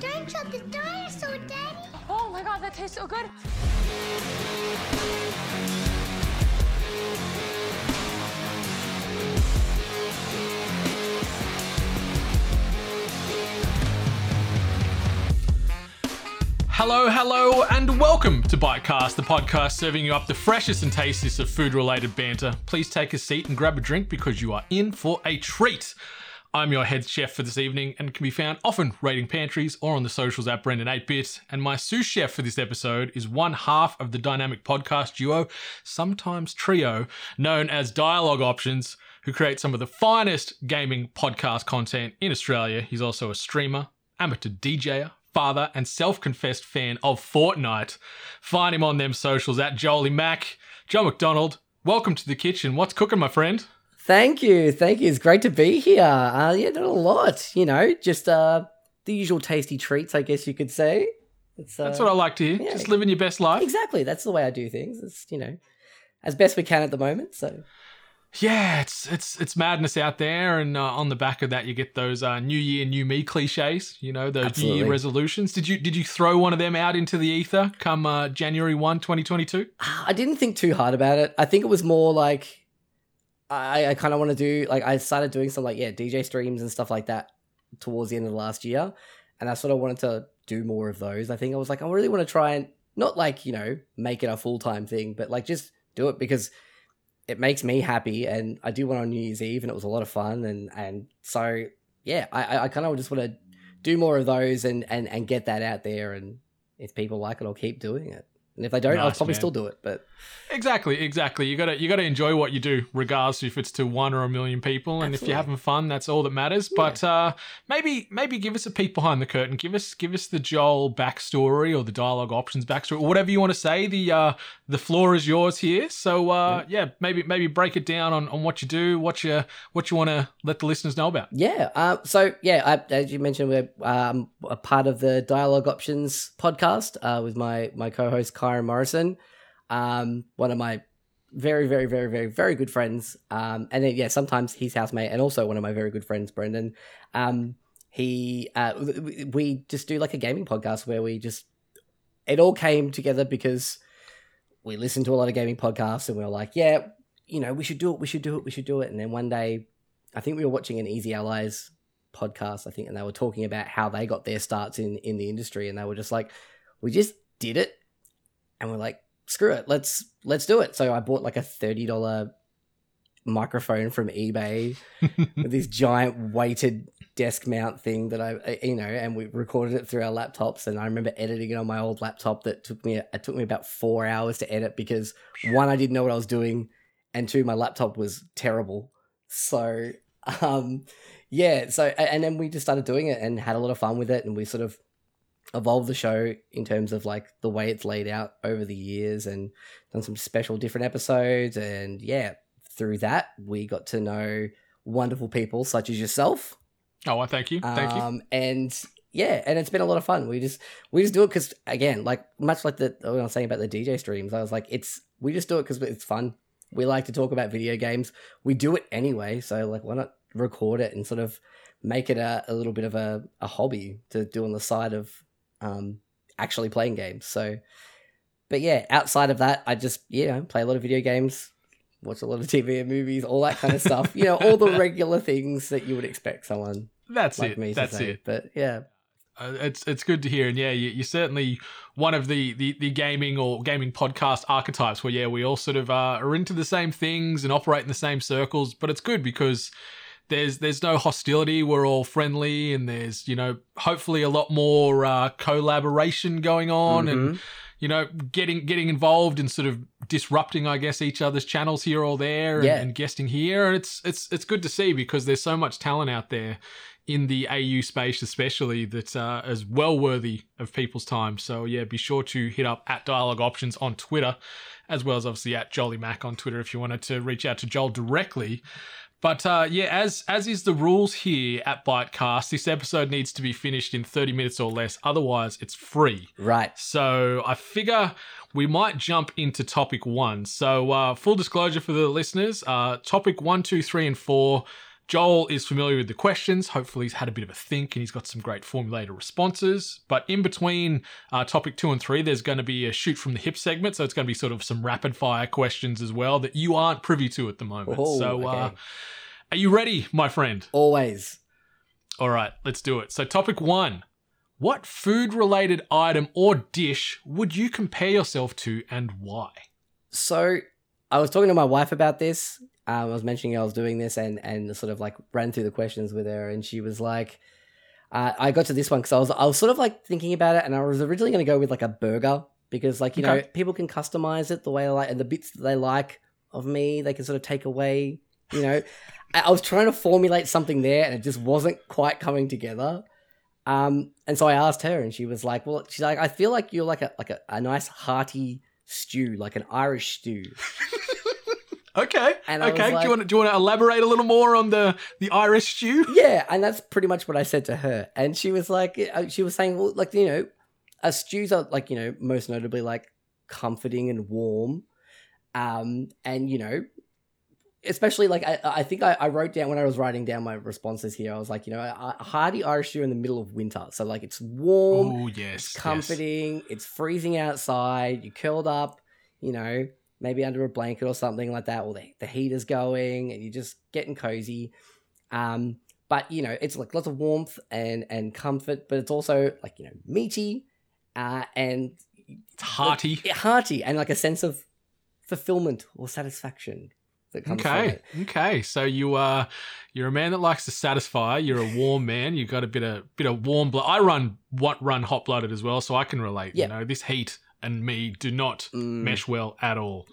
Don't chop the dinosaur, Daddy. Oh my god, that tastes so good. Hello, hello, and welcome to Bitecast, the podcast serving you up the freshest and tastiest of food related banter. Please take a seat and grab a drink because you are in for a treat. I'm your head chef for this evening and can be found often raiding pantries or on the socials at Brendan8bit. And my sous chef for this episode is one half of the dynamic podcast duo, sometimes trio, known as Dialogue Options, who create some of the finest gaming podcast content in Australia. He's also a streamer, amateur DJer, father, and self confessed fan of Fortnite. Find him on them socials at Jolie Mac. Joel McDonald, welcome to the kitchen. What's cooking, my friend? Thank you, thank you. It's great to be here. Uh, yeah, not a lot, you know, just uh, the usual tasty treats, I guess you could say. It's, uh, That's what I like to hear. yeah. Just living your best life. Exactly, that's the way I do things. It's you know, as best we can at the moment. So Yeah, it's it's it's madness out there, and uh, on the back of that, you get those uh, New Year, New Me cliches. You know, those New Year resolutions. Did you did you throw one of them out into the ether come uh, January 1, 2022? I didn't think too hard about it. I think it was more like I, I kind of want to do like I started doing some like yeah DJ streams and stuff like that towards the end of the last year, and I sort of wanted to do more of those. I think I was like I really want to try and not like you know make it a full time thing, but like just do it because it makes me happy, and I do one on New Year's Eve, and it was a lot of fun, and and so yeah, I I- kind of just want to do more of those and and and get that out there, and if people like it, I'll keep doing it. And if they don't, I'll probably man. still do it. But Exactly, exactly. You gotta you gotta enjoy what you do, regardless if it's to one or a million people. And if you're having fun, that's all that matters. But uh, maybe maybe give us a peek behind the curtain. Give us give us the Joel backstory or the dialogue options backstory, or whatever you want to say. The uh, the floor is yours here. So uh, yeah, maybe maybe break it down on, on what you do, what you what you want to let the listeners know about. Yeah. Uh, so yeah, I, as you mentioned, we're um, a part of the Dialogue Options podcast uh, with my my co-host Kyron Morrison, um, one of my very very very very very good friends, um, and then yeah, sometimes his housemate, and also one of my very good friends, Brendan. Um, he uh, we- we just do like a gaming podcast where we just it all came together because we listened to a lot of gaming podcasts and we were like, yeah, you know, we should do it, we should do it, we should do it, and then one day I think we were watching an Easy Allies podcast, I think, and they were talking about how they got their starts in in the industry, and they were just like, we just did it, and we're like, screw it, let's let's do it. So I bought like a thirty dollar microphone from eBay with this giant weighted desk mount thing that I, you know, and we recorded it through our laptops. And I remember editing it on my old laptop. That took me it took me about four hours to edit because one, I didn't know what I was doing, and two, my laptop was terrible. So, um, yeah. So, and then we just started doing it and had a lot of fun with it, and we sort of evolved the show in terms of like the way it's laid out over the years and done some special different episodes and yeah through that we got to know wonderful people such as yourself Oh, well, thank you, thank you. um, and yeah, and it's been a lot of fun. We just we just do it because again, like much like the what I was saying about the DJ streams, I was like, it's we just do it because it's fun. We like to talk about video games. We do it anyway, so like, why not record it and sort of make it a, a little bit of a, a hobby to do on the side of um, actually playing games. So, but yeah, outside of that, I just you know play a lot of video games, watch a lot of TV and movies, all that kind of stuff. You know, all the regular things that you would expect someone That's like it. me That's to say. it. But yeah, Uh, it's it's good to hear, and yeah, you, you're certainly one of the, the the gaming or gaming podcast archetypes. Where yeah, we all sort of uh, are into the same things and operate in the same circles. But it's good because there's there's no hostility. We're all friendly, and there's you know hopefully a lot more uh, collaboration going on, and Mhm. you know getting getting involved and sort of disrupting, I guess, each other's channels here or there, and, Yeah. and guesting here. And it's it's it's good to see because there's so much talent out there in the AU space, especially that uh, is well worthy of people's time. So yeah, be sure to hit up at Dialogue Options on Twitter, as well as obviously at Jolly Mac on Twitter if you wanted to reach out to Joel directly. But uh, yeah, as as is the rules here at Bitecast, this episode needs to be finished in 30 minutes or less. Otherwise, it's free. right. So I figure we might jump into topic one. So uh, full disclosure for the listeners: uh, topic one, two, three, and four. Joel is familiar with the questions. Hopefully, he's had a bit of a think and he's got some great formulated responses. But in between uh, topic two and three, there's going to be a shoot from the hip segment. So it's going to be sort of some rapid fire questions as well that you aren't privy to at the moment. Oh, so, uh, okay. Are you ready, my friend? Always. All right, let's do it. So, topic one What food related item or dish would you compare yourself to and why? So I was talking to my wife about this. Um, I was mentioning I was doing this and and sort of like ran through the questions with her, and she was like, uh, "I got to this one because I was I was sort of like thinking about it, and I was originally going to go with like a burger because like you know people can customize it the way they like, and the bits that they like of me they can sort of take away. You know, I, was trying to formulate something there, and it just wasn't quite coming together. Um, and so I asked her, and she was like, "Well, she's like, I feel like you're like a like a, a nice hearty stew, like an Irish stew." Okay. And okay. do you want to do you want to elaborate a little more on the the Irish stew? yeah, and that's pretty much what I said to her. And she was like, uh, she was saying, well, like you know, uh, stews are like you know most notably like comforting and warm, um, and you know, especially like I, I think I, I wrote down when I was writing down my responses here. I was like, you know, a, a hearty Irish stew in the middle of winter, so like it's warm, Oh yes. it's yes. comforting, it's freezing outside, You're curled up, you know, maybe under a blanket or something like that, or the, the heater's going and you're just getting cozy. Um, but you know, it's like lots of warmth and and comfort, but it's also like you know meaty, uh, and It's hearty. like, hearty, and like a sense of fulfillment or satisfaction that comes Okay. Okay. So you are you're a man that likes to satisfy. You're a warm man. You've got a bit of bit of warm blood. I run what run hot blooded as well, so I can relate. Yeah. You know, this heat and me do not Mm. mesh well at all.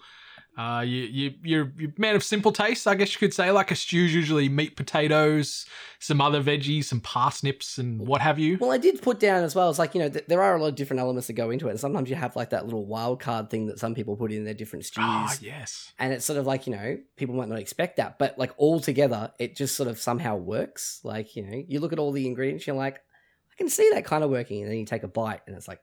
Uh, you you you're, you're a man of simple tastes, I guess you could say. Like a stew's usually meat, potatoes, some other veggies, some parsnips, and what have you. Well, I did put down as well. It's like you know th- there are a lot of different elements that go into it, and sometimes you have like that little wild card thing that some people put in their different stews. Ah, yes. and it's sort of like you know people might not expect that but like all together it just sort of somehow works like you know you look at all the ingredients you're like i can see that kind of working and then you take a bite and it's like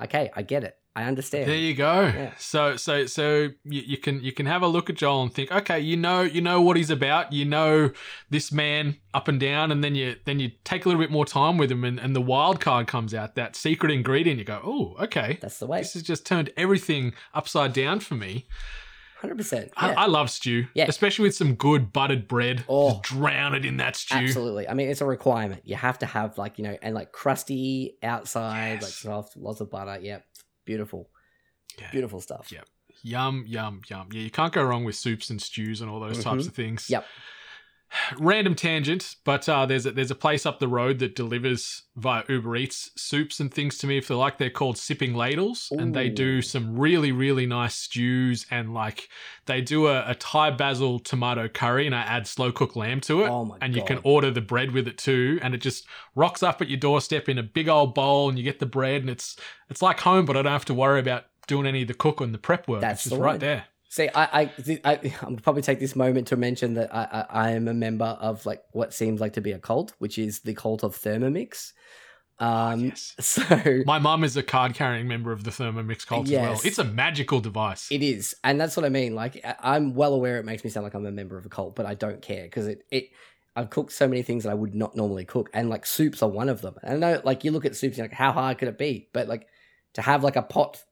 okay i get it i understand There you go. Yeah. So so so you, you can you can have a look at Joel and think, okay, you know you know what he's about. You know this man up and down, and then you then you take a little bit more time with him, and, and the wild card comes out, that secret ingredient. You go, oh, okay, that's the way this has just turned everything upside down for me. 100% I, yeah. I love stew, Yeah. especially with some good buttered bread. Oh. Just drown it in that stew. absolutely i mean it's a requirement you have to have like you know and like crusty outside like soft lots of butter yep beautiful Yeah. beautiful stuff Yep. Yum, yum, yum. Yeah, you can't go wrong with soups and stews and all those types Mhm. of things. Yep. Random tangent, but uh, there's a, there's a place up the road that delivers via Uber Eats soups and things to me if they like. They're called Sipping Ladles, and they do some really really nice stews and like they do a, a Thai basil tomato curry, and I add slow cooked lamb to it. Oh my and you can order the bread with it too, and it just rocks up at your doorstep in a big old bowl, and you get the bread, and it's it's like home, but I don't have to worry about doing any of the cook and the prep work. That's it's just the right one. there. See, I, I, I, I'm probably take this moment to mention that I, I, I am a member of like what seems like to be a cult, which is the cult of Thermomix. Um, yes. So My mum is a card carrying member of the Thermomix cult as well. Yes. It's a magical device. it is, and that's what I mean. Like, I'm well aware it makes me sound like I'm a member of a cult, but I don't care because it, it, I've cooked so many things that I would not normally cook, and like soups are one of them. And I know, like, you look at soups, you're like, how hard could it be? But like, to have like a pot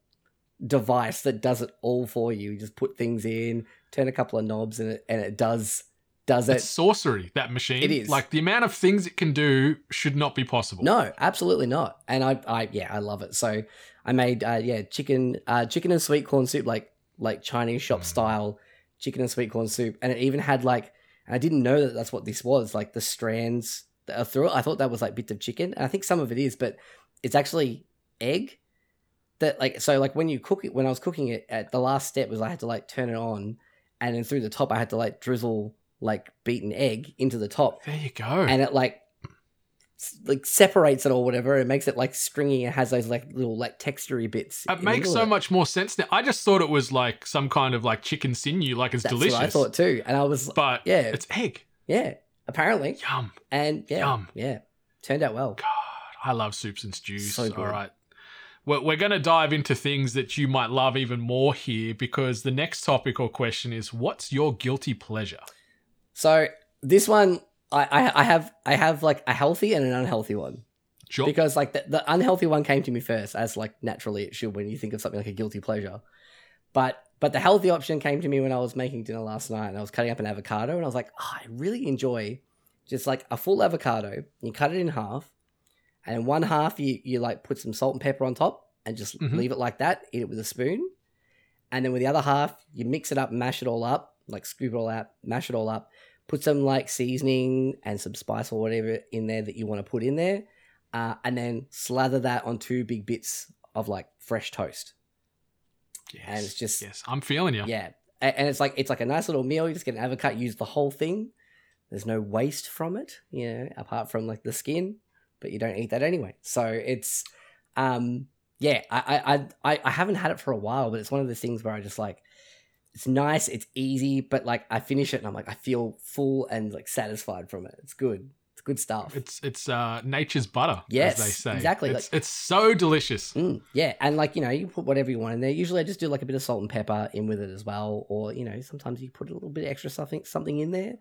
device that does it all for you, you just put things in, turn a couple of knobs, and it, and it does does it. it's sorcery, that machine. It is. Like the amount of things it can do should not be possible. No, absolutely not. And I, I yeah, I love it. So I made, uh, yeah, chicken, uh, chicken and sweet corn soup, like like Chinese shop Mm. style chicken and sweet corn soup, and it even had like, I didn't know that that's what this was, like the strands that are through it. I thought that was like bits of chicken, and I think some of it is, but it's actually egg. That like so like when you cook it, when I was cooking it, at the last step was I had to like turn it on, and then through the top I had to like drizzle like beaten egg into the top, There you go. and it like like separates it or whatever. It makes it like stringy and has those like little like textury bits. it makes so it. much more sense now. I just thought it was like some kind of like chicken sinew, like it's That's delicious. what I thought too, and I was But yeah, it's egg. yeah, apparently, Yum. and yeah, Yum. yeah, turned out well. God, I love soups and stews. So good. All right. We're, we're going to dive into things that you might love even more here because the next topic or question is what's your guilty pleasure? So this one, I, I I have I have like a healthy and an unhealthy one Sure. because like the, the unhealthy one came to me first, as like naturally it should when you think of something like a guilty pleasure. But but the healthy option came to me when I was making dinner last night and I was cutting up an avocado and I was like, oh, I really enjoy just like a full avocado. You cut it in half, and one half you you like put some salt and pepper on top and just Mhm. leave it like that. Eat it with a spoon, and then with the other half you mix it up, mash it all up, like scoop it all out, mash it all up. Put some like seasoning and some spice or whatever in there that you want to put in there, uh, and then slather that on two big bits of like fresh toast. yes. and it's just- yes, I'm feeling you. Yeah, and it's like it's like a nice little meal. You just get an avocado, use the whole thing. There's no waste from it, you know, apart from like the skin, but you don't eat that anyway. So it's, um, yeah, I I I I haven't had it for a while, but it's one of those things where I just like. It's nice, it's easy, but like I finish it and I'm like I feel full and like satisfied from it. It's good. It's good stuff. It's it's uh, nature's butter, Yes, as they say. exactly, It's, it's so delicious. Mm, yeah, and like you know, you put whatever you want in there. Usually, I just do like a bit of salt and pepper in with it as well, or you know, sometimes you put a little bit extra something something in there.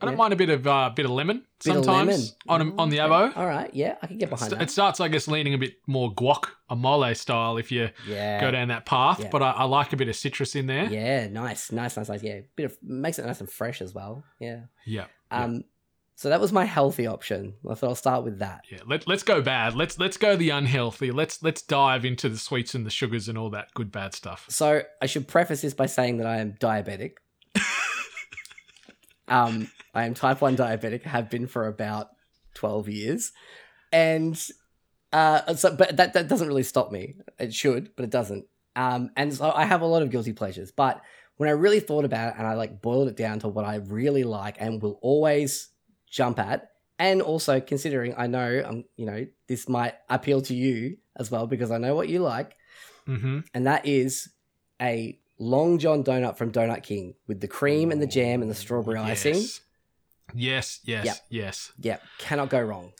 I don't Yeah. mind a bit of uh, bit of lemon Bit of sometimes lemon. on on the Mm, avo. All right, yeah, I can get behind It that. It starts, I guess, leaning a bit more guac amole style if you yeah, go down that path. Yeah. But I, I like a bit of citrus in there. yeah, nice, nice, nice, nice. Yeah, bit of makes it nice and fresh as well. Yeah. yeah. Yeah. Um, so that was my healthy option. I thought I'll start with that. Yeah, let, let's go bad. Let's let's go the unhealthy. Let's let's dive into the sweets and the sugars and all that good bad stuff. So I should preface this by saying that I am diabetic. Um, I am type one diabetic. Have been for about twelve years, and uh, so but that that doesn't really stop me. It should, but it doesn't. Um, and so I have a lot of guilty pleasures. But when I really thought about it and I like boiled it down to what I really like and will always jump at, and also considering I know um you know this might appeal to you as well because I know what you like Mm-hmm. and that is a Long John donut from Donut King with the cream and the jam and the strawberry icing. Yes, yes, yes. Yep. yes. Yeah, cannot go wrong.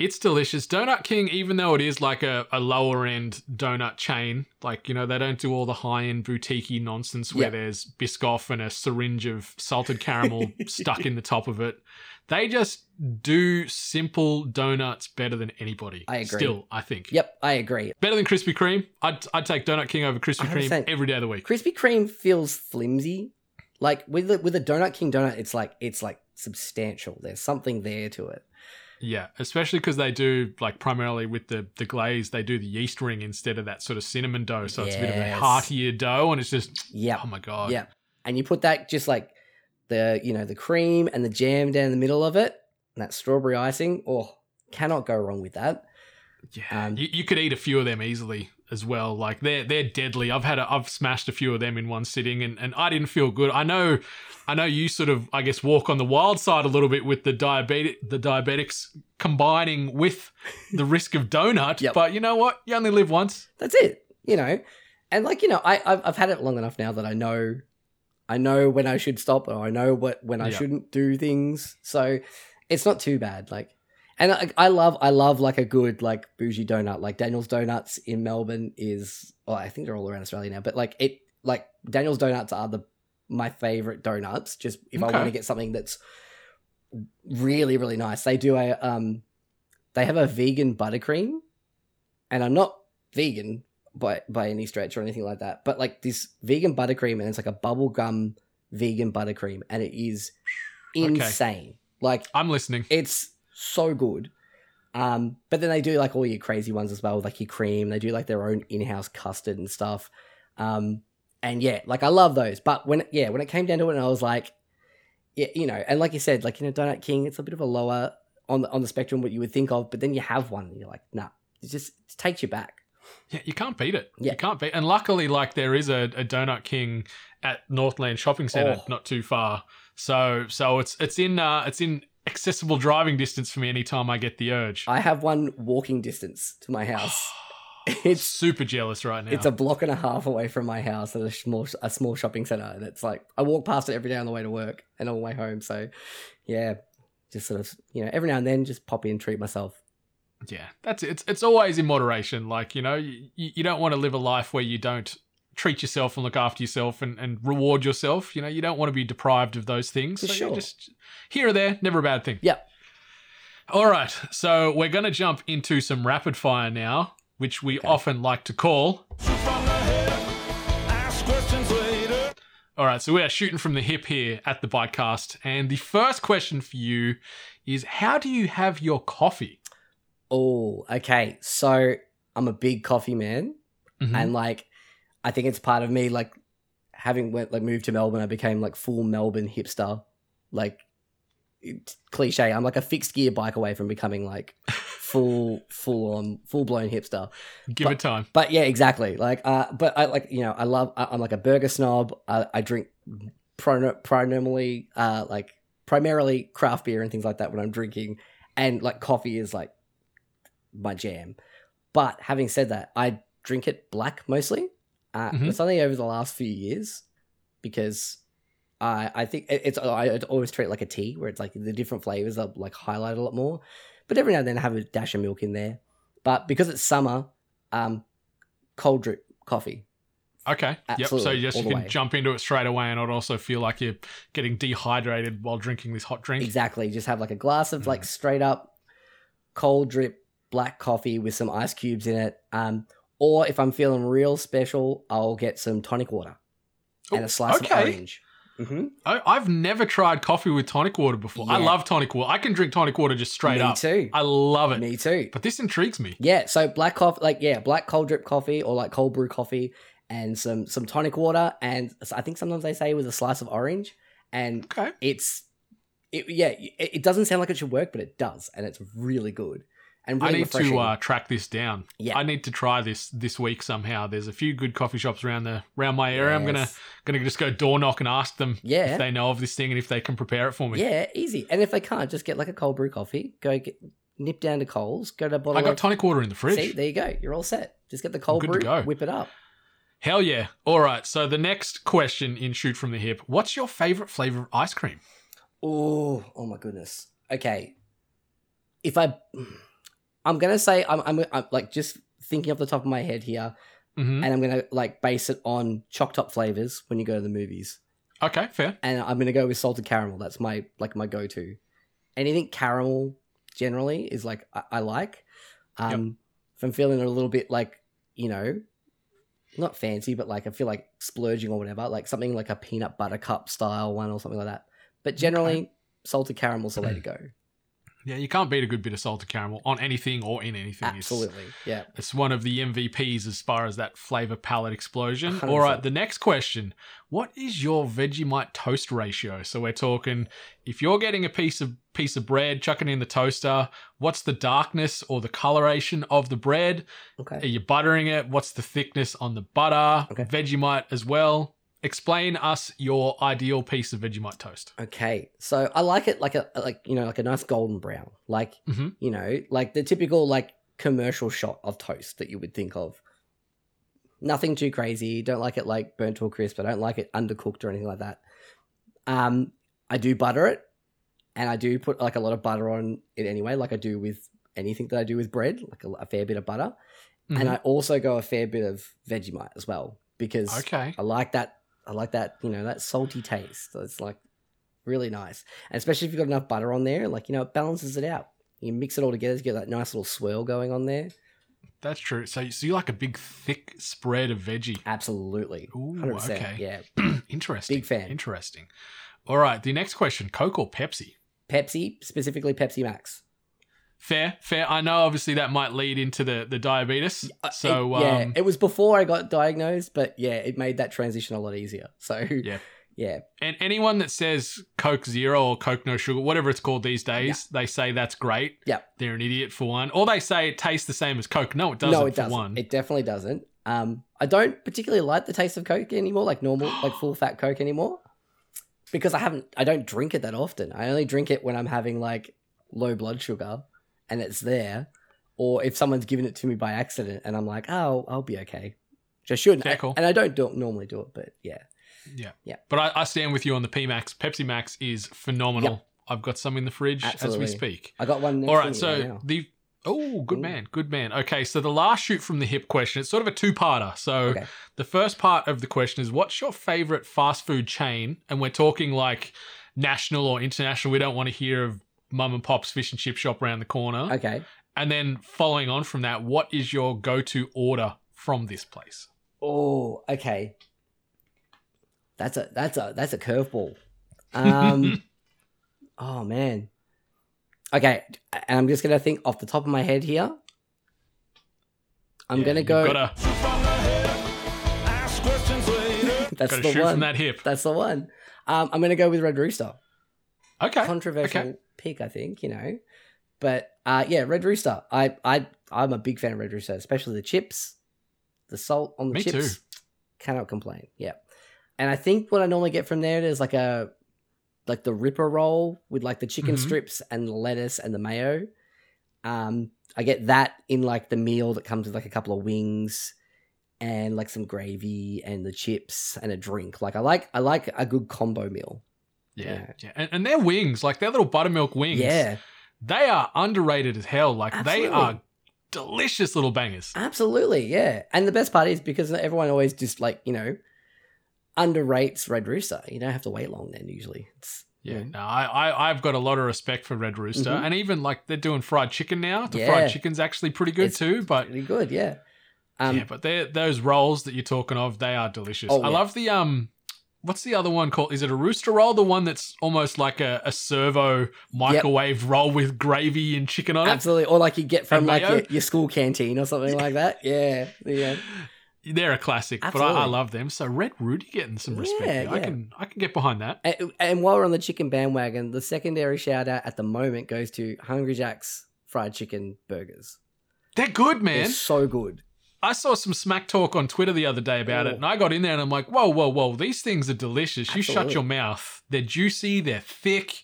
It's delicious. Donut King, even though it is like a, a lower end donut chain, like, you know, they don't do all the high end boutique nonsense where Yeah. there's Biscoff and a syringe of salted caramel stuck in the top of it. They just do simple donuts better than anybody. I agree. Still, I think. Yep, I agree. Better than Krispy Kreme. I'd, I'd take Donut King over Krispy Kreme 100%. every day of the week. Krispy Kreme feels flimsy. Like with the, with a Donut King donut, it's like it's like substantial. There's something there to it. Yeah, especially because they do like primarily with the the glaze, they do the yeast ring instead of that sort of cinnamon dough. So it's a bit of a heartier dough, and it's just Yeah, oh my god, yeah. And you put that just like the you know the cream and the jam down the middle of it, and that strawberry icing. Oh, cannot go wrong with that. yeah. Um, you, you could eat a few of them easily as well. Like they're they're deadly. I've had a, I've smashed a few of them in one sitting, and and I didn't feel good. I know, I know you sort of I guess walk on the wild side a little bit with the diabetic the diabetics combining with the risk of donut. Yep. But you know what? You only live once. that's it you know and like you know i I've, I've had it long enough now that i know i know when i should stop or i know what when i Yeah. shouldn't do things so it's not too bad like and I, I love i love like a good like bougie donut like daniel's donuts in melbourne is oh i think they're all around australia now but like it like daniel's donuts are the my favorite donuts just if i want to get something that's really really nice they do a um they have a vegan buttercream and i'm not vegan by by any stretch or anything like that but like this vegan buttercream and it's like a bubblegum vegan buttercream and it is Okay. insane like I'm listening. it's so good um but then they do like all your crazy ones as well like your cream they do like their own in-house custard and stuff um and yeah like i love those but when yeah when it came down to it and i was like yeah you know and like you said like you know donut king it's a bit of a lower on the on the spectrum what you would think of but then you have one and you're like nah it just it takes you back Yeah, you can't beat it. Yeah. You can't beat. And luckily, like there is a, a Donut King at Northland Shopping Centre, Oh. not too far. So so it's it's in uh it's in accessible driving distance for me anytime I get the urge. I have one walking distance to my house. it's super jealous right now. it's a block and a half away from my house at a small a small shopping center, and it's like I walk past it every day on the way to work and on the way home. So, yeah, just sort of you know every now and then just pop in, treat myself. yeah, that's it. It's it's always in moderation. Like you know, you, you don't want to live a life where you don't treat yourself and look after yourself and, and reward yourself. You know, you don't want to be deprived of those things. For so sure. just here or there, never a bad thing. Yep. All right, so we're going to jump into some rapid fire now, which we often like to call. All right, so we are shooting from the hip here at the Bitecast, and the first question for you is: How do you have your coffee? Oh, okay. So I'm a big coffee man, Mhm. and like, I think it's part of me. Like, having went like moved to Melbourne, I became like full Melbourne hipster. Like, cliche. I'm like a fixed gear bike away from becoming like full, full on, full blown hipster. Give but- it time. But yeah, exactly. Like, uh, but I like you know, I love. I, I'm like a burger snob. I, I drink primarily, uh, like primarily craft beer and things like that when I'm drinking, and like coffee is like my jam. But having said that, I drink it black mostly. Uh, Mhm. It's only over the last few years because I I think it's I always treat it like a tea where it's like the different flavors are like highlighted a lot more. But every now and then I have a dash of milk in there. But because it's summer, um, cold drip coffee. Okay. Yep. So Absolutely, you just you can way. jump into it straight away and not also feel like you're getting dehydrated while drinking this hot drink. Exactly. Just have like a glass of Mm. like straight up cold drip black coffee with some ice cubes in it. Um, or if I'm feeling real special, I'll get some tonic water and Oh, a slice okay. of orange. hmm I, I've never tried coffee with tonic water before. I love tonic water. I can drink tonic water just straight Me up. Me too. I love it. Me too. But this intrigues me. Yeah, so black coffee, like yeah, black cold drip coffee or like cold brew coffee, and some some tonic water, and I think sometimes they say with a slice of orange, and Okay. it's it yeah, it, it doesn't sound like it should work, but it does, and it's really good and I need refreshing. to uh, track this down. Yeah. I need to try this this week somehow. There's a few good coffee shops around the around my area. I'm gonna gonna just go door knock and ask them Yeah. if they know of this thing and if they can prepare it for me. Yeah, easy. And if they can't, just get like a cold brew coffee. Go get nip down to Coles. Go to a bottle. I got of, tonic water in the fridge. See, there you go. You're all set. Just get the cold brew. go. Whip it up. Hell yeah. All right. So the next question in Shoot from the Hip What's your favorite flavor of ice cream? Oh, oh my goodness. Okay, if I, I'm gonna say I'm, I'm, I'm like just thinking off the top of my head here, hmm and I'm gonna like base it on choc top flavors when you go to the movies, Okay, fair. and I'm gonna go with salted caramel. That's my like my go to. Anything caramel generally is like I, I like. Um, if I'm feeling a little bit like you know, not fancy, but like I feel like splurging or whatever, like something like a peanut butter cup style one or something like that. But generally, salted caramel's the way to go. Yeah, you can't beat a good bit of salted caramel on anything or in anything. It's- Absolutely, yeah. It's one of the MVPs as far as that flavor palette explosion. All right, 100%. the next question. What is your Vegemite toast ratio? So we're talking if you're getting a piece of piece of bread, chucking in the toaster, what's the darkness or the coloration of the bread? Okay. Are you buttering it? What's the thickness on the butter? Okay. Vegemite as well. Explain us your ideal piece of Vegemite toast. Okay. So I like it like a like you know like a nice golden brown, like Mhm. you know like the typical like commercial shot of toast that you would think of. Nothing too crazy. Don't like it like burnt or crisp. I don't like it undercooked or anything like that. Um, I do butter it, and I do put like a lot of butter on it anyway, like I do with anything that I do with bread, like a, a fair bit of butter. Mhm. And I also go a fair bit of Vegemite as well because okay. I like that. I like that. You know that salty taste. It's like really nice, and especially if you've got enough butter on there, like you know, it balances it out. You mix it all together to get that nice little swirl going on there. That's true. So, so you like a big, thick spread of veggie. Absolutely, Ooh, hundred percent. okay. Yeah, Interesting. Big fan. Interesting. All right. The next question Coke or Pepsi? Pepsi specifically Pepsi Max. Fair, fair. I know obviously that might lead into the, the diabetes. Uh, So, it, yeah, um, it was before I got diagnosed, but yeah, it made that transition a lot easier. So Yeah. yeah, and anyone that says Coke Zero or Coke No Sugar, whatever it's called these days, they say that's great. Yeah. They're an idiot for one. Or they say it tastes the same as Coke. No, it doesn't no, it doesn't. one. It definitely doesn't. Um, I don't particularly like the taste of Coke anymore, like normal, like full fat Coke anymore, because I haven't. I don't drink it that often. I only drink it when I'm having like low blood sugar, and it's there, or if someone's given it to me by accident, and I'm like, oh, I'll be okay. Which I shouldn't, Yeah, cool. and I don't do, normally do it, but yeah, yeah. Yeah. But I, I stand with you on the P Max. Pepsi Max is phenomenal. I've got some in the fridge as we speak. I got one. All right. Right, so now. the Oh, good Ooh. man, good man. Okay, so the last shoot from the hip question, it's sort of a two-parter. So Okay. the first part of the question is what's your favorite fast food chain? And we're talking like national or international. We don't want to hear of mum and pop's fish and chip shop around the corner. Okay. And then following on from that, what is your go-to order from this place? Oh, okay. That's a that's a that's a curveball. Um, oh man. Okay, and I'm just gonna think off the top of my head here. I'm Yeah, gonna you've go. Gotta, that's gotta the shoot one. from that hip. That's the one. Um, I'm gonna go with Red Rooster. Okay. Controversial okay. Pick, I think. You know, but uh, yeah, Red Rooster. I I I'm a big fan of Red Rooster, especially the chips, the salt on the Me chips. too. Cannot complain. Yeah, and I think what I normally get from there is like a like the Ripper roll with like the chicken Mhm. strips and the lettuce and the mayo. Um, I get that in like the meal that comes with like a couple of wings and like some gravy and the chips and a drink. Like I like I like a good combo meal. Yeah. Yeah. yeah. And, and their wings, like their little buttermilk wings, Yeah, they are underrated as hell. Like Absolutely. they are delicious little bangers. absolutely. Yeah, and the best part is because everyone always just like you know underrates Red Rooster. You don't have to wait long then. Usually, it's you Yeah, know, no, I, I I've got a lot of respect for Red Rooster, Mhm. and even like they're doing fried chicken now. The Yeah. fried chicken's actually pretty good It's too. But pretty good. Yeah. Um, yeah, but they're those rolls that you're talking of, they are delicious. Oh, I yeah. love the um, what's the other one called? Is it a rooster roll? The one that's almost like a, a servo microwave roll with gravy and chicken on it. Absolutely, or like you get from like your, your school canteen or something like that. Yeah, yeah. They're a classic, but I, I love them. So Red Rudy getting some respect. Yeah, here. I can I can get behind that. And, and while we're on the chicken bandwagon, the secondary shout out at the moment goes to Hungry Jack's fried chicken burgers. They're good, man. They're so good. I saw some smack talk on Twitter the other day about Oh. it, and I got in there and I'm like, whoa, whoa, whoa, these things are delicious. You shut your mouth. They're juicy, they're thick,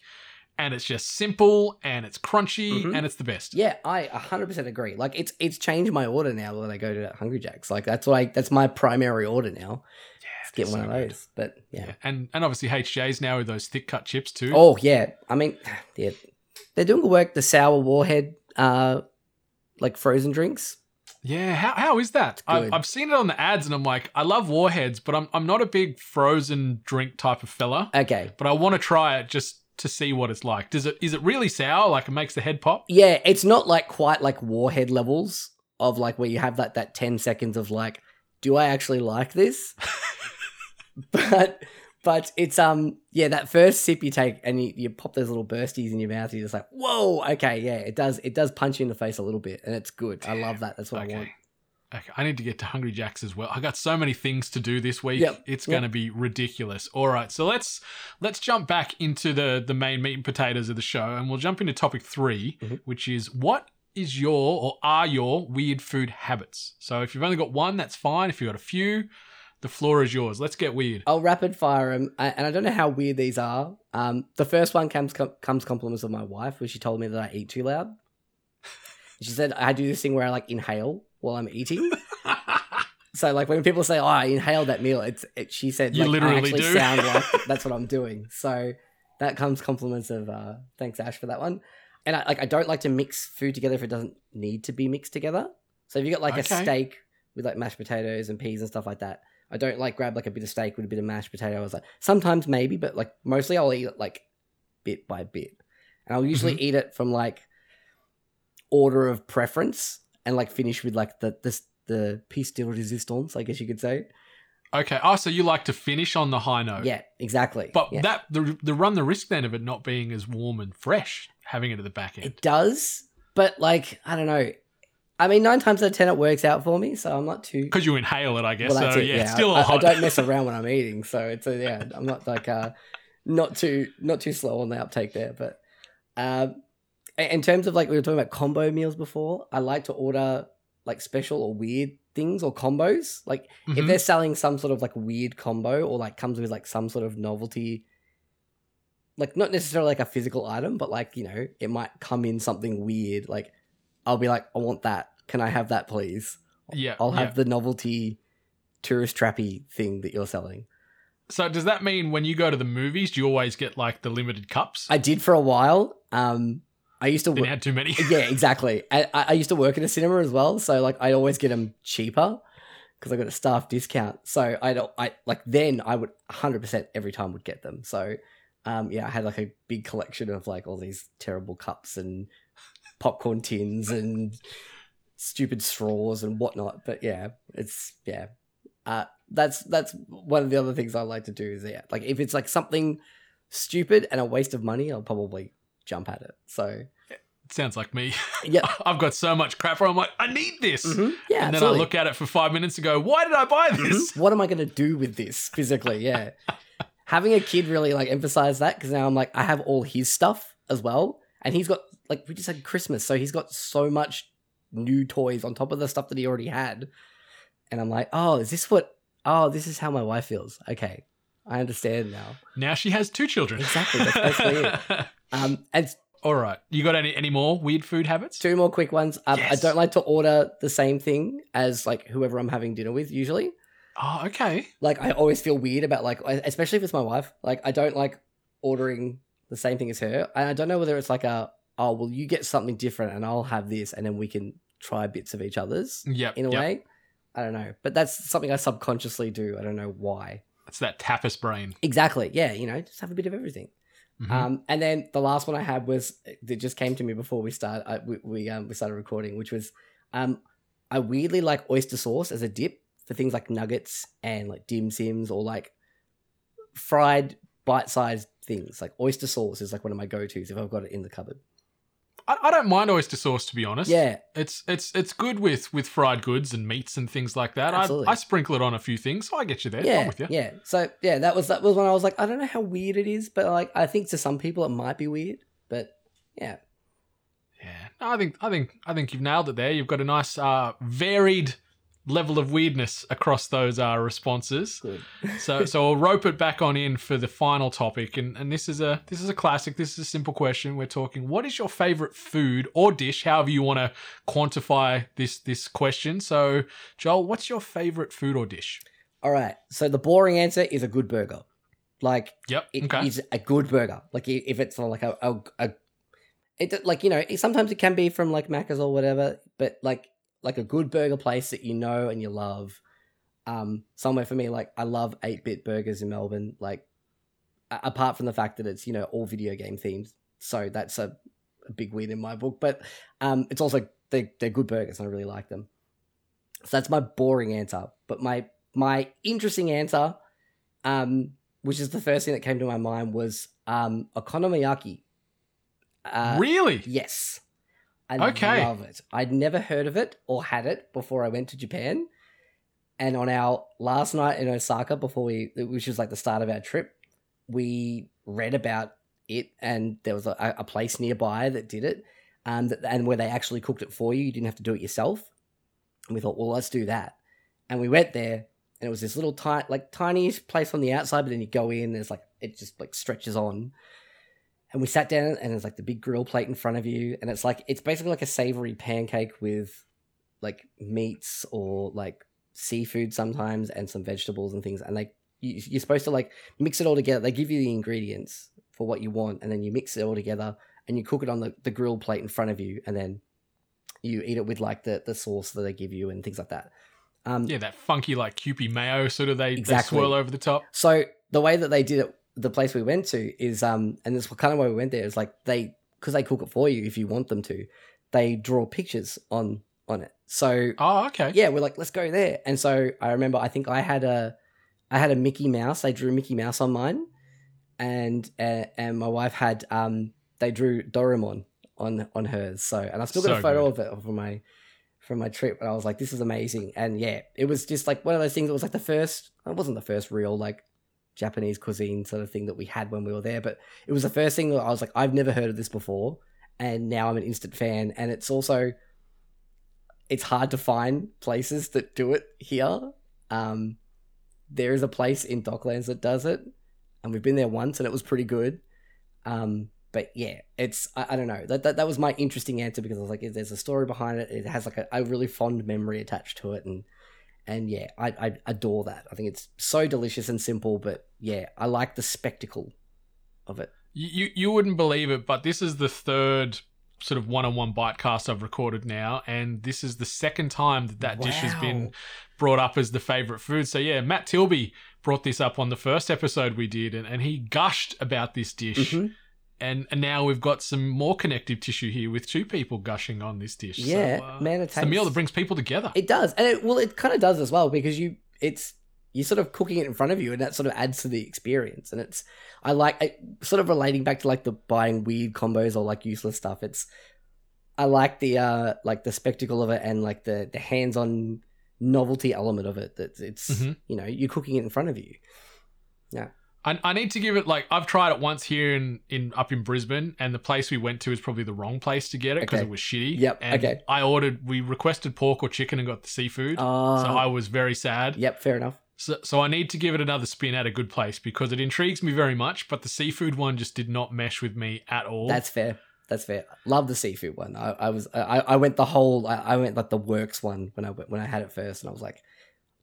and it's just simple and it's crunchy Mhm. and it's the best. Yeah, I 100% agree. Like it's it's changed my order now when I go to Hungry Jack's. Like that's what I that's my primary order now. Yeah, Get one so of good. those. But yeah. Yeah. And and obviously HJ's now with those thick cut chips too. Oh yeah. I mean, yeah. They're doing good work. The sour warhead uh like frozen drinks. Yeah, how, how is that? I've. I've seen it on the ads and I'm like, I love warheads, but I'm, I'm not a big frozen drink type of fella. Okay. But I want to try it just to see what it's like. Does it is it really sour? Like it makes the head pop? Yeah, it's not like quite like warhead levels of like where you have that that 10 seconds of like do I actually like this? but but it's um yeah, that first sip you take and you, you pop those little bursties in your mouth, you're just like, whoa, okay, yeah, it does it does punch you in the face a little bit, and it's good. I love that. That's what I want. Okay. Okay, I need to get to Hungry Jack's as well. I got so many things to do this week. Yep, It's yep. going to be ridiculous. All right, so let's let's jump back into the the main meat and potatoes of the show, and we'll jump into topic 3 Mhm. which is what is your or are your weird food habits? So if you've only got one, that's fine. If you've got a few, the floor is yours. Let's get weird. I'll rapid fire them, and I don't know how weird these are. Um, the first one comes comes compliments of my wife, where she told me that I eat too loud. She said I do this thing where I like inhale while I'm eating. So like when people say, "Oh, I inhaled that meal," it's it, she said You like, literally I actually do. sound like that's what I'm doing. So that comes compliments of uh, thanks Ash for that one. And I like I don't like to mix food together if it doesn't need to be mixed together. So if you got like Okay. a steak with like mashed potatoes and peas and stuff like that, I don't like grab like a bit of steak with a bit of mashed potato. I was like sometimes maybe, but like mostly I'll eat it like bit by bit, and I'll usually Mm-hmm. eat it from like order of preference and like finish with like the the the piece de resistance, I guess you could say. okay. Oh, so you like to finish on the high note. Yeah, exactly. But Yeah. that the the run the risk then of it not being as warm and fresh, having it at the back end. it does, but like I don't know. I mean, nine times out of ten, it works out for me, so I'm not too. Because you inhale it, I guess. Well, that's so it. yeah, Yeah, it's still I, a I don't mess around when I'm eating, so it's a, yeah. I'm not like uh, not too not too slow on the uptake there, but um, in terms of like we were talking about combo meals before, I like to order like special or weird things or combos. Like if Mhm. they're selling some sort of like weird combo or like comes with like some sort of novelty like not necessarily like a physical item but like you know it might come in something weird like i'll be like i want that can i have that please yeah, i'll yeah. have the novelty tourist trappy thing that you're selling So does that mean when you go to the movies, do you always get like the limited cups? i did for a while um i used to work. had too many. yeah, exactly. I, I I used to work in a cinema as well, so like I always get them cheaper because I got a staff discount. So I don't. I like then I would 100 percent every time would get them. So um, yeah, I had like a big collection of like all these terrible cups and popcorn tins and stupid straws and whatnot. But yeah, it's yeah. Uh, that's that's one of the other things I like to do is yeah, like if it's like something stupid and a waste of money, I'll probably jump at it. So it Sounds like me. yeah, I've got so much crap where I'm like, I need this. mhm, yeah. and then absolutely. I look at it for five minutes and go, why did I buy this? Mhm. What am I going to do with this physically? Yeah. Having a kid really like emphasized that because now I'm like, I have all his stuff as well. And he's got, like, we just had Christmas. So he's got so much new toys on top of the stuff that he already had. And I'm like, oh, is this what, oh, this is how my wife feels. Okay. I understand now. Now she has two children. Exactly, that's basically Um, and All right. You got any, any more weird food habits? two more quick ones. Um, I don't like to order the same thing as like whoever I'm having dinner with usually. Oh, okay. like I always feel weird about like especially if it's my wife. Like I don't like ordering the same thing as her. And I don't know whether it's like a oh well you get something different and I'll have this and then we can try bits of each other's Yep. in a yep. way. I don't know. But that's something I subconsciously do. I don't know why. It's that tapas brain. Exactly. Yeah, you know, just have a bit of everything. Mhm. Um, and then the last one I had was that just came to me before we start. I, we we, um, we started recording, which was um, I weirdly like oyster sauce as a dip for things like nuggets and like dim sims or like fried bite-sized things. Like oyster sauce is like one of my go-tos if I've got it in the cupboard. I, I don't mind oyster sauce to be honest. Yeah, It's it's it's good with with fried goods and meats and things like that. I, Absolutely. I sprinkle it on a few things, so I get you there. I'm yeah, with you. yeah. So yeah, that was that was when I was like, I don't know how weird it is, but like I think to some people it might be weird, but yeah, Yeah. No, I think I think I think you've nailed it there. You've got a nice uh varied level of weirdness across those uh responses. So so I'll rope it back on in for the final topic and and this is a this is a classic. This is a simple question. We're talking what is your favorite food or dish, however you want to quantify this this question. So Joel, what's your favorite food or dish? All right. So the boring answer is a good burger. Like Yep. It is okay. a good burger. Like if it's like a, a, a it like you know sometimes it can be from like Macca's or whatever, but like like a good burger place that you know and you love. Um, somewhere for me, like I love eight bit burgers in Melbourne. Like a- apart from the fact that it's you know all video game themed, so that's a, a big win in my book. But um, it's also they they're good burgers. and I really like them. So that's my boring answer. But my my interesting answer, um, which is the first thing that came to my mind, was um, okonomiyaki. Uh, really? yes, I Okay. love it. I'd never heard of it or had it before I went to Japan. And on our last night in Osaka, before we, which was like the start of our trip, we read about it, and there was a, a place nearby that did it, um, and where they actually cooked it for you. You didn't have to do it yourself. And we thought, well, let's do that. And we went there, and it was this little tiny, like tiny place on the outside, but then you go in, and it's like it just like stretches on. And we sat down, and it's like the big grill plate in front of you, and it's like it's basically like a savory pancake with like meats or like seafood sometimes, and some vegetables and things. And like you, you're supposed to like mix it all together. They give you the ingredients for what you want, and then you mix it all together, and you cook it on the, the grill plate in front of you, and then you eat it with like the the sauce that they give you and things like that. Um, Yeah, that funky like Kewpie mayo sort of they, Exactly. they swirl over the top. So the way that they did it, the place we went to is, um, and this kind of why we went there is like they, because they cook it for you if you want them to, they draw pictures on on it. So Oh, okay. yeah, we're like, let's go there. And so I remember, I think I had a, I had a Mickey Mouse. They drew Mickey Mouse on mine, and uh, and my wife had, um, they drew Doraemon on on hers. So and I still got So a photo good. of it from my from my trip. And I was like, this is amazing. And yeah, it was just like one of those things. It was like the first. It wasn't the first real like Japanese cuisine sort of thing that we had when we were there, but it was the first thing that I was like, I've never heard of this before, and now I'm an instant fan. And it's also it's hard to find places that do it here. Um, there is a place in Docklands that does it, and we've been there once, and it was pretty good. Um, but yeah, it's I, I don't know that, that that was my interesting answer because I was like, there's a story behind it. It has like a, a really fond memory attached to it, and and yeah, I, I adore that. I think it's so delicious and simple, but yeah, I like the spectacle of it. You, you wouldn't believe it, but this is the third sort of one-on-one bitecast I've recorded now, and this is the second time that that dish has been brought up as the favorite food. So yeah, Matt Tilby brought this up on the first episode we did, and, and he gushed about this dish. Mhm. And, and now we've got some more connective tissue here with two people gushing on this dish. So, Yeah, uh, man, it it's the meal that brings people together. It does, and it well, it kind of does as well because you it's you're sort of cooking it in front of you, and that sort of adds to the experience. And it's I like I, sort of relating back to like the buying weird combos or like useless stuff. It's I like the uh like the spectacle of it and like the the hands on novelty element of it. That it's Mhm. you know you're cooking it in front of you. I, I need to give it like I've tried it once here in, in up in Brisbane, and the place we went to is probably the wrong place to get it because Okay. it was shitty. Yep, And okay. I ordered. We requested pork or chicken and got the seafood. Uh, so I was very sad. yep, fair enough. So, so I need to give it another spin at a good place because it intrigues me very much. But the seafood one just did not mesh with me at all. That's fair. That's fair. Love the seafood one. I, I was I, I went the whole I, I went like the works one when I when I had it first, and I was like,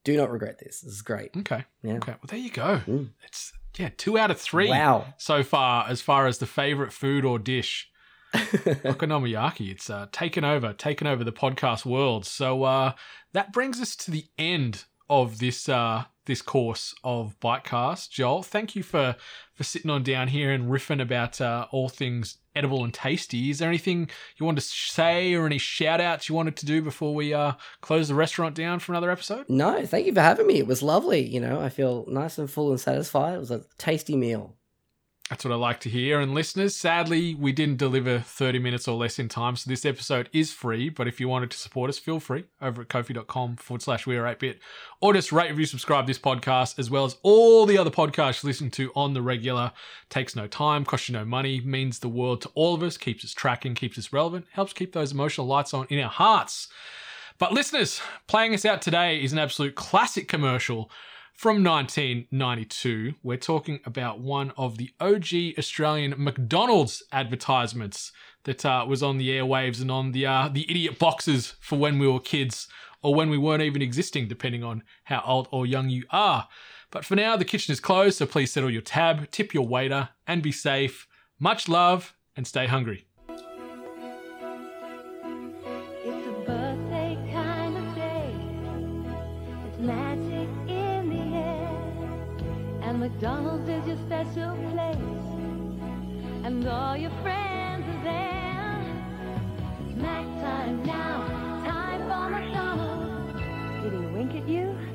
do not regret this. This is great. okay. Yeah. Okay. Well, there you go. Mm. It's yeah, two out of three Wow. so far as far as the favorite food or dish. Okonomiyaki. It's uh, taken over, taken over the podcast world. So uh, that brings us to the end of this uh, this course of Bitecast. Joel, thank you for for sitting on down here and riffing about uh, all things edible and tasty. Is there anything you want to say or any shout outs you wanted to do before we uh, close the restaurant down for another episode? no, thank you for having me. It was lovely. You know, I feel nice and full and satisfied. It was a tasty meal. That's what I like to hear. And listeners, sadly, we didn't deliver 30 minutes or less in time. So this episode is free. But if you wanted to support us, feel free over at ko-fi.com forward slash we are 8bit. Or just rate, review, subscribe to this podcast, as well as all the other podcasts you listen to on the regular. Takes no time, costs you no money, means the world to all of us, keeps us tracking, keeps us relevant, helps keep those emotional lights on in our hearts. But listeners, playing us out today is an absolute classic commercial from 1992. We're talking about one of the OG Australian McDonald's advertisements that uh, was on the airwaves and on the uh, the idiot boxes for when we were kids or when we weren't even existing, depending on how old or young you are. But for now, the kitchen is closed, so please settle your tab, tip your waiter, and be safe. Much love and stay hungry. and all your friends are there. Snack time now, time for McDonald's. Did he wink at you?